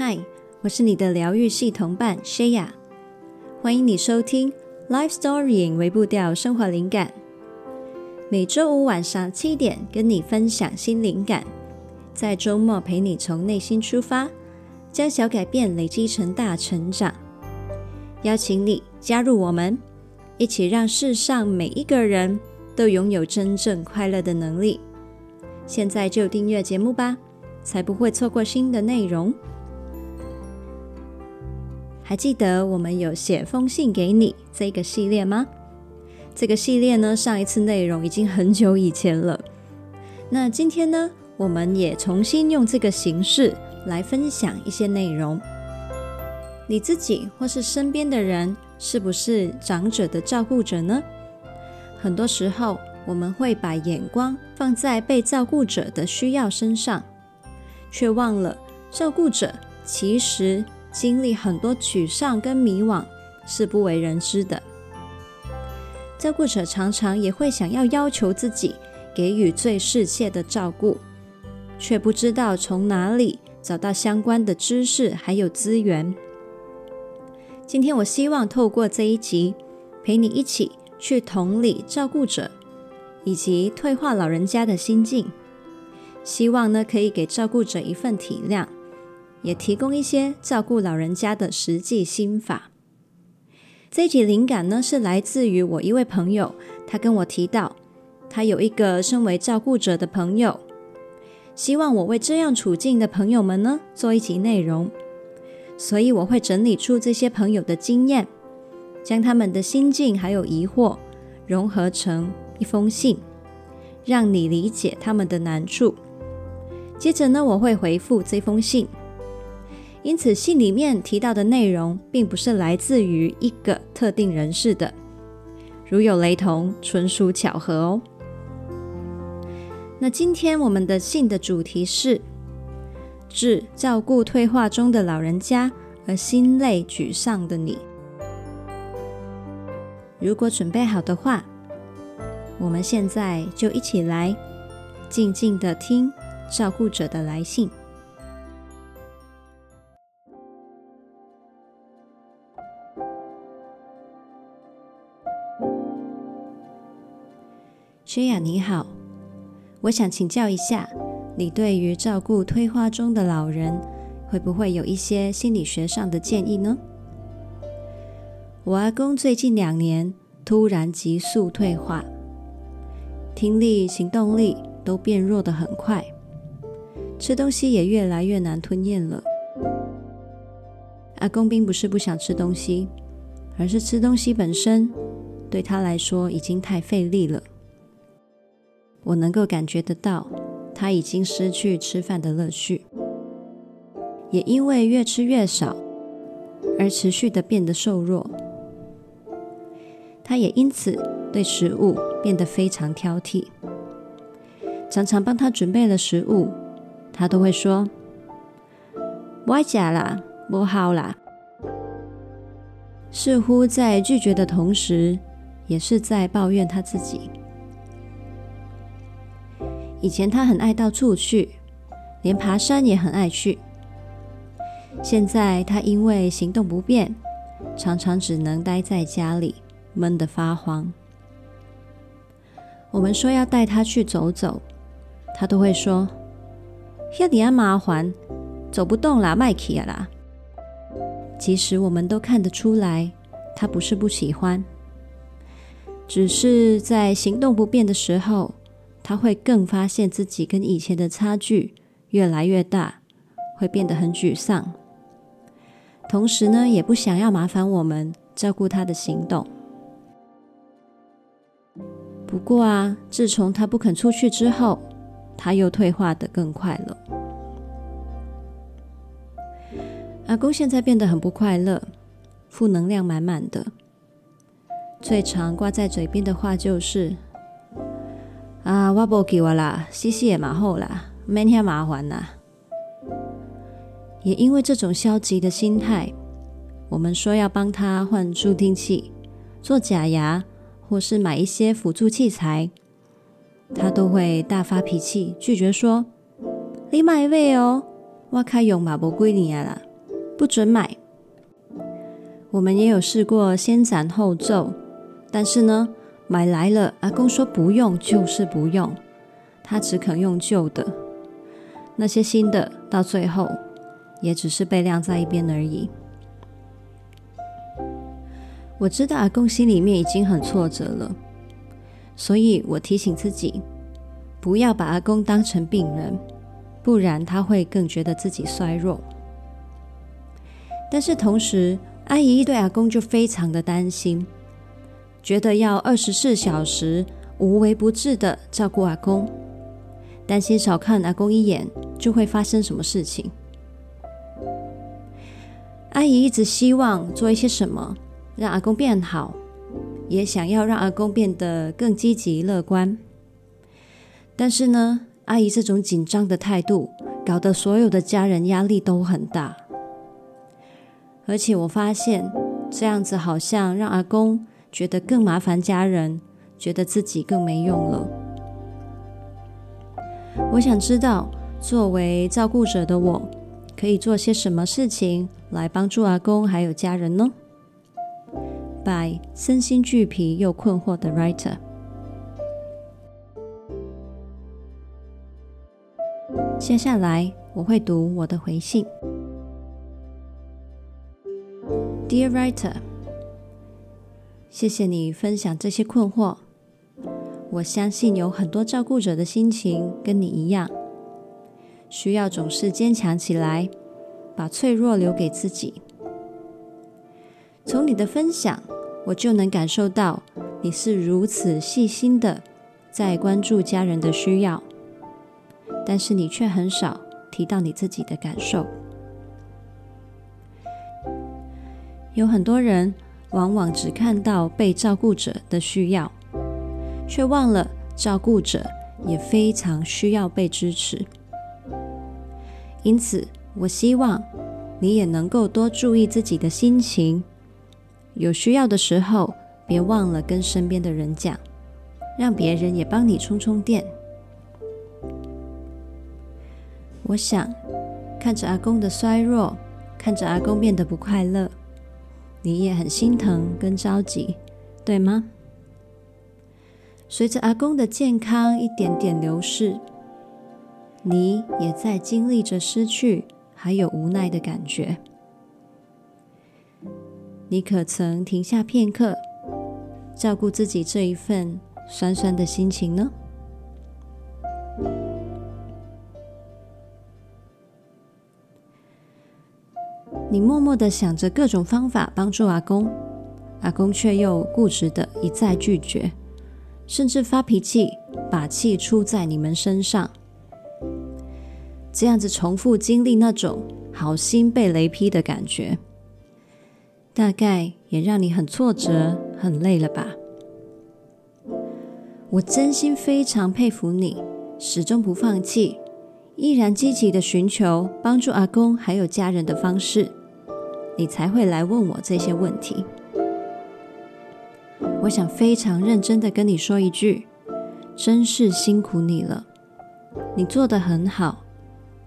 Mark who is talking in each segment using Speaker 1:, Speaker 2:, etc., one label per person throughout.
Speaker 1: 嗨，我是你的疗愈系同伴 Shaya，欢迎你收听 Life Story 微步调生活灵感。每周五晚上七点，跟你分享新灵感，在周末陪你从内心出发，将小改变累积成大成长。邀请你加入我们，一起让世上每一个人都拥有真正快乐的能力。现在就订阅节目吧，才不会错过新的内容。还记得我们有写封信给你这个系列吗？这个系列呢，上一次内容已经很久以前了。那今天呢，我们也重新用这个形式来分享一些内容。你自己或是身边的人，是不是长者的照顾者呢？很多时候，我们会把眼光放在被照顾者的需要身上，却忘了照顾者其实经历很多沮丧跟迷惘，是不为人知的。照顾者常常也会想要要求自己给予最适切的照顾，却不知道从哪里找到相关的知识还有资源。今天我希望透过这一集，陪你一起去同理照顾者以及退化老人家的心境，希望呢可以给照顾者一份体谅，也提供一些照顾老人家的实际心法。这一集灵感呢是来自于我一位朋友，他跟我提到，他有一个身为照顾者的朋友，希望我为这样处境的朋友们呢做一集内容。所以我会整理出这些朋友的经验，将他们的心境还有疑惑融合成一封信，让你理解他们的难处。接着呢，我会回复这封信。因此，信里面提到的内容并不是来自于一个特定人士的，如有雷同，纯属巧合哦。那今天我们的信的主题是。致照顾退化中的老人家而心累沮丧的你，如果准备好的话，我们现在就一起来静静的听照顾者的来信。薛雅，你好，我想请教一下。你对于照顾退化中的老人，会不会有一些心理学上的建议呢？我阿公最近两年突然急速退化，听力、行动力都变弱得很快，吃东西也越来越难吞咽了。阿公并不是不想吃东西，而是吃东西本身对他来说已经太费力了。我能够感觉得到。他已经失去吃饭的乐趣，也因为越吃越少而持续的变得瘦弱。他也因此对食物变得非常挑剔。常常帮他准备了食物，他都会说：“不爱吃啦，不好啦。”似乎在拒绝的同时，也是在抱怨他自己。以前他很爱到处去，连爬山也很爱去。现在他因为行动不便，常常只能待在家里，闷得发慌。我们说要带他去走走，他都会说：“要你啊麻烦，走不动啦，麦去啦。”其实我们都看得出来，他不是不喜欢，只是在行动不便的时候。他会更发现自己跟以前的差距越来越大，会变得很沮丧。同时呢，也不想要麻烦我们照顾他的行动。不过啊，自从他不肯出去之后，他又退化的更快了。阿公现在变得很不快乐，负能量满满的，最常挂在嘴边的话就是。啊，我无救啦，死死也嘛好啦，免遐麻烦啦。也因为这种消极的心态，我们说要帮他换助听器、做假牙，或是买一些辅助器材，他都会大发脾气，拒绝说：“你买位哦，我开用嘛无几年啊啦，不准买。我们也有试过先斩后奏，但是呢，买来了，阿公说不用就是不用，他只肯用旧的，那些新的到最后也只是被晾在一边而已。我知道阿公心里面已经很挫折了，所以我提醒自己，不要把阿公当成病人，不然他会更觉得自己衰弱。但是同时，阿姨对阿公就非常的担心，觉得要二十四小时无微不至的照顾阿公，担心少看阿公一眼就会发生什么事情。阿姨一直希望做一些什么。让阿公变好，也想要让阿公变得更积极乐观。但是呢，阿姨这种紧张的态度，搞得所有的家人压力都很大。而且我发现，这样子好像让阿公觉得更麻烦家人，觉得自己更没用了。我想知道，作为照顾者的我，可以做些什么事情来帮助阿公还有家人呢？by 身心俱疲又困惑的 writer。接下来我会读我的回信。Dear writer，谢谢你分享这些困惑。我相信有很多照顾者的心情跟你一样，需要总是坚强起来，把脆弱留给自己。从你的分享，我就能感受到你是如此细心的在关注家人的需要，但是你却很少提到你自己的感受。有很多人往往只看到被照顾者的需要，却忘了照顾者也非常需要被支持。因此，我希望你也能够多注意自己的心情。有需要的时候，别忘了跟身边的人讲，让别人也帮你充充电。我想，看着阿公的衰弱，看着阿公变得不快乐，你也很心疼跟着急，对吗？随着阿公的健康一点点流逝，你也在经历着失去，还有无奈的感觉。你可曾停下片刻，照顾自己这一份酸酸的心情呢？你默默的想着各种方法帮助阿公，阿公却又固执的一再拒绝，甚至发脾气，把气出在你们身上。这样子重复经历那种好心被雷劈的感觉。大概也让你很挫折、很累了吧？我真心非常佩服你，始终不放弃，依然积极的寻求帮助阿公还有家人的方式，你才会来问我这些问题。我想非常认真的跟你说一句，真是辛苦你了，你做得很好，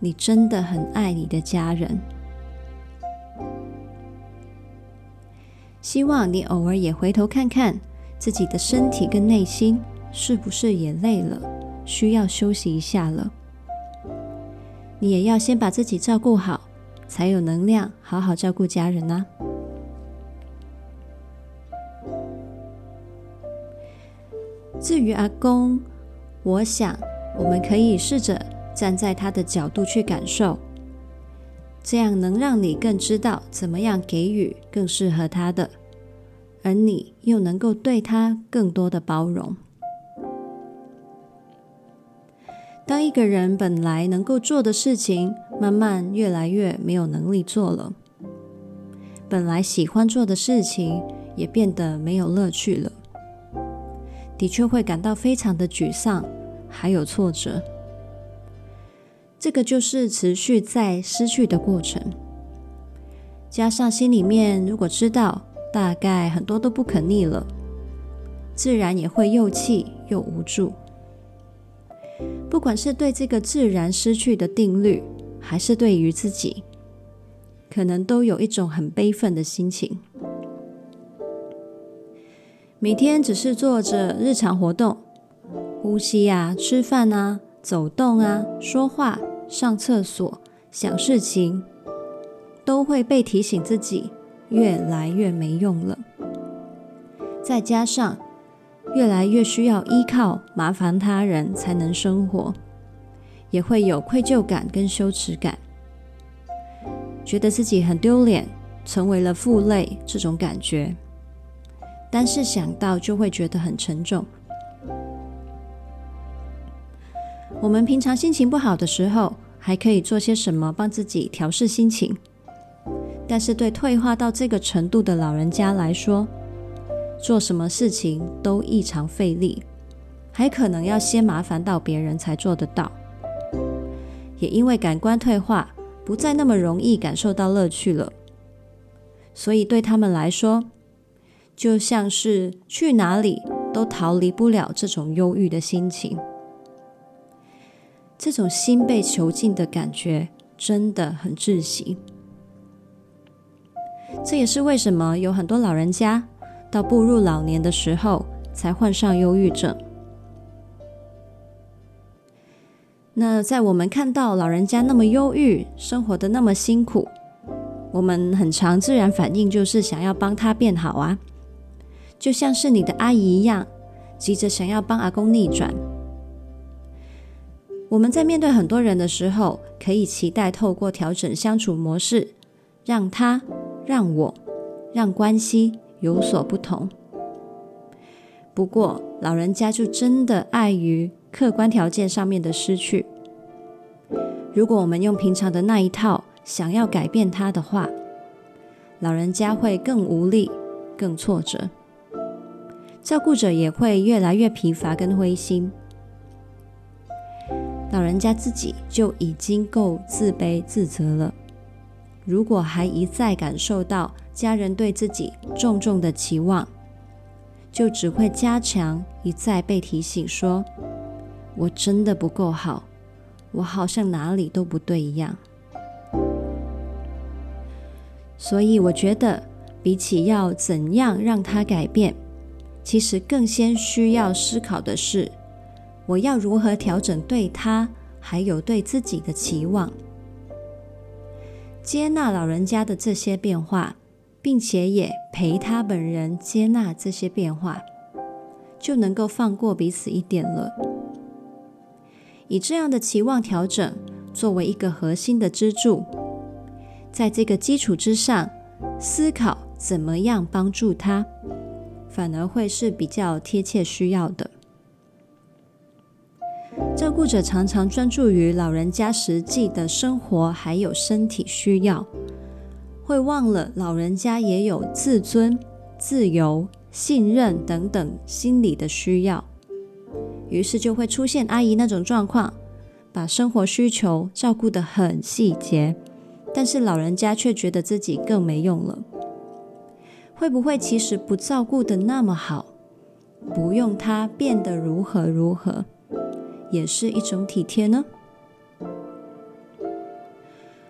Speaker 1: 你真的很爱你的家人。希望你偶尔也回头看看自己的身体跟内心，是不是也累了，需要休息一下了？你也要先把自己照顾好，才有能量好好照顾家人呢。至于阿公，我想我们可以试着站在他的角度去感受。这样能让你更知道怎么样给予更适合他的，而你又能够对他更多的包容。当一个人本来能够做的事情，慢慢越来越没有能力做了，本来喜欢做的事情也变得没有乐趣了，的确会感到非常的沮丧，还有挫折。这个就是持续在失去的过程，加上心里面如果知道大概很多都不可逆了，自然也会又气又无助。不管是对这个自然失去的定律，还是对于自己，可能都有一种很悲愤的心情。每天只是做着日常活动，呼吸啊、吃饭啊、走动啊、说话、上厕所、想事情，都会被提醒自己越来越没用了。再加上越来越需要依靠、麻烦他人才能生活，也会有愧疚感跟羞耻感，觉得自己很丢脸，成为了负累这种感觉。但是想到就会觉得很沉重。我们平常心情不好的时候，还可以做些什么帮自己调试心情？但是对退化到这个程度的老人家来说，做什么事情都异常费力，还可能要先麻烦到别人才做得到。也因为感官退化，不再那么容易感受到乐趣了，所以对他们来说，就像是去哪里都逃离不了这种忧郁的心情。这种心被囚禁的感觉真的很窒息。这也是为什么有很多老人家到步入老年的时候才患上忧郁症。那在我们看到老人家那么忧郁，生活的那么辛苦，我们很常自然反应就是想要帮他变好啊，就像是你的阿姨一样，急着想要帮阿公逆转。我们在面对很多人的时候，可以期待透过调整相处模式，让他、让我、让关系有所不同。不过，老人家就真的碍于客观条件上面的失去。如果我们用平常的那一套想要改变他的话，老人家会更无力、更挫折，照顾者也会越来越疲乏跟灰心。老人家自己就已经够自卑自责了，如果还一再感受到家人对自己重重的期望，就只会加强一再被提醒说：“我真的不够好，我好像哪里都不对一样。”所以我觉得，比起要怎样让他改变，其实更先需要思考的是。我要如何调整对他还有对自己的期望，接纳老人家的这些变化，并且也陪他本人接纳这些变化，就能够放过彼此一点了。以这样的期望调整作为一个核心的支柱，在这个基础之上，思考怎么样帮助他，反而会是比较贴切需要的。照顾者常常专注于老人家实际的生活，还有身体需要，会忘了老人家也有自尊、自由、信任等等心理的需要。于是就会出现阿姨那种状况，把生活需求照顾得很细节，但是老人家却觉得自己更没用了。会不会其实不照顾得那么好，不用他变得如何如何？也是一种体贴呢。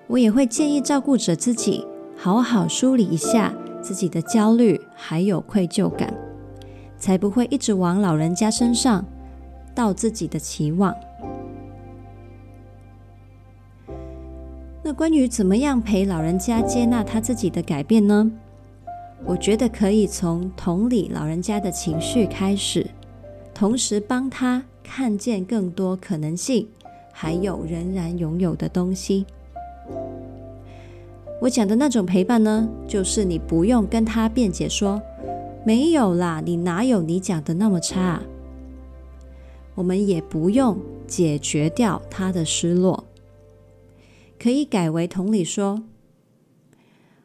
Speaker 1: 我也会建议照顾者自己好好梳理一下自己的焦虑还有愧疚感，才不会一直往老人家身上到自己的期望。那关于怎么样陪老人家接纳他自己的改变呢？我觉得可以从同理老人家的情绪开始，同时帮他。看见更多可能性，还有仍然拥有的东西。我讲的那种陪伴呢，就是你不用跟他辩解说没有啦，你哪有你讲的那么差。我们也不用解决掉他的失落，可以改为同理说：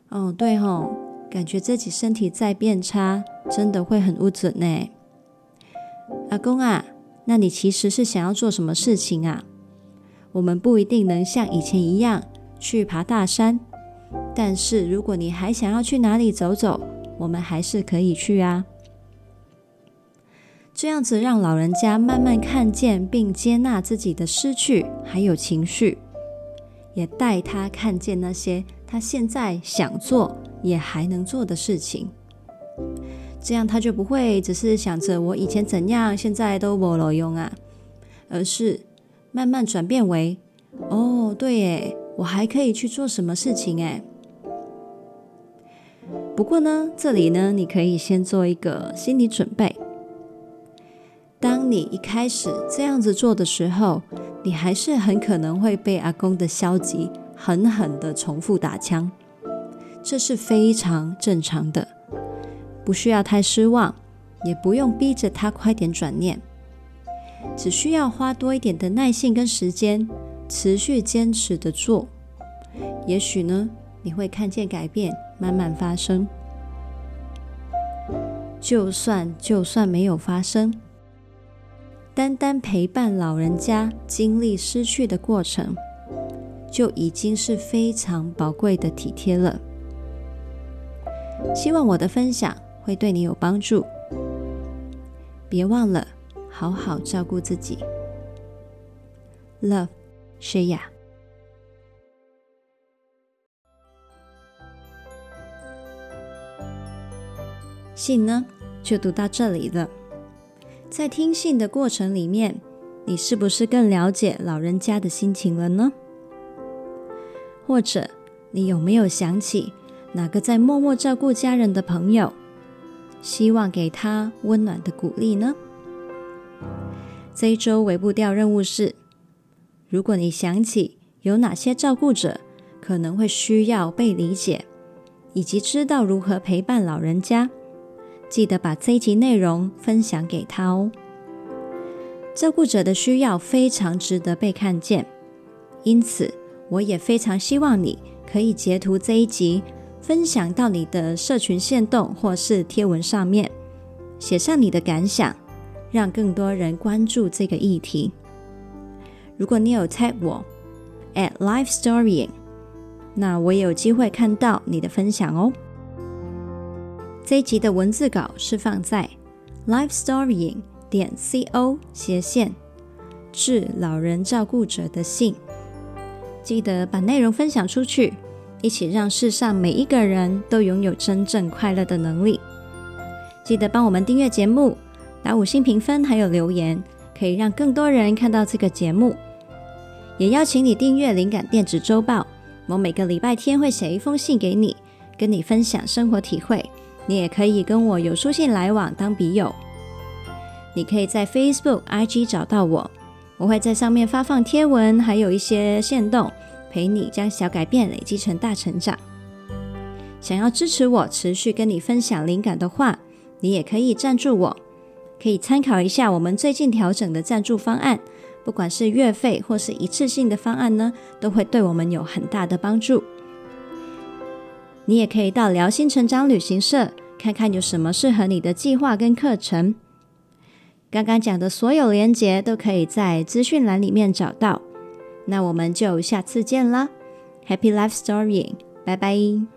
Speaker 1: 哦，对吼，感觉自己身体在变差，真的会很无准呢。阿公啊。那你其实是想要做什么事情啊？我们不一定能像以前一样去爬大山，但是如果你还想要去哪里走走，我们还是可以去啊。这样子让老人家慢慢看见并接纳自己的失去，还有情绪，也带他看见那些他现在想做也还能做的事情。这样他就不会只是想着我以前怎样，现在都没路用啊，而是慢慢转变为哦，对耶，我还可以去做什么事情诶。不过呢，这里呢，你可以先做一个心理准备。你一开始这样子做的时候，你还是很可能会被阿公的消极狠狠的重复打枪，这是非常正常的。不需要太失望，也不用逼着他快点转念，只需要花多一点的耐性跟时间，持续坚持的做，也许呢，你会看见改变慢慢发生。就算就算没有发生，单单陪伴老人家经历失去的过程，就已经是非常宝贵的体贴了。希望我的分享，会对你有帮助，别忘了好好照顾自己。love shea。信呢，就读到这里了。在听信的过程里面，你是不是更了解老人家的心情了呢？或者，你有没有想起哪个在默默照顾家人的朋友？希望给他温暖的鼓励呢？这一周微步调任务是：如果你想起有哪些照顾者可能会需要被理解，以及知道如何陪伴老人家，记得把这一集内容分享给他哦。照顾者的需要非常值得被看见，因此我也非常希望你可以截图这一集。分享到你的社群线动或是贴文上面，写上你的感想，让更多人关注这个议题。如果你有 tag 我 at life storying，那我也有机会看到你的分享哦。这一集的文字稿是放在 life storying 点 co 斜线致老人照顾者的信，记得把内容分享出去。一起让世上每一个人都拥有真正快乐的能力。记得帮我们订阅节目，打五星评分，还有留言，可以让更多人看到这个节目。也邀请你订阅灵感电子周报，我每个礼拜天会写一封信给你，跟你分享生活体会。你也可以跟我有书信来往，当笔友。你可以在 Facebook、IG 找到我，我会在上面发放贴文，还有一些线动。陪你将小改变累积成大成长。想要支持我持续跟你分享灵感的话，你也可以赞助我，可以参考一下我们最近调整的赞助方案，不管是月费或是一次性的方案呢，都会对我们有很大的帮助。你也可以到辽心成长旅行社看看有什么适合你的计划跟课程。刚刚讲的所有连结都可以在资讯栏里面找到。那我们就下次见啦，Happy Life Story，拜拜。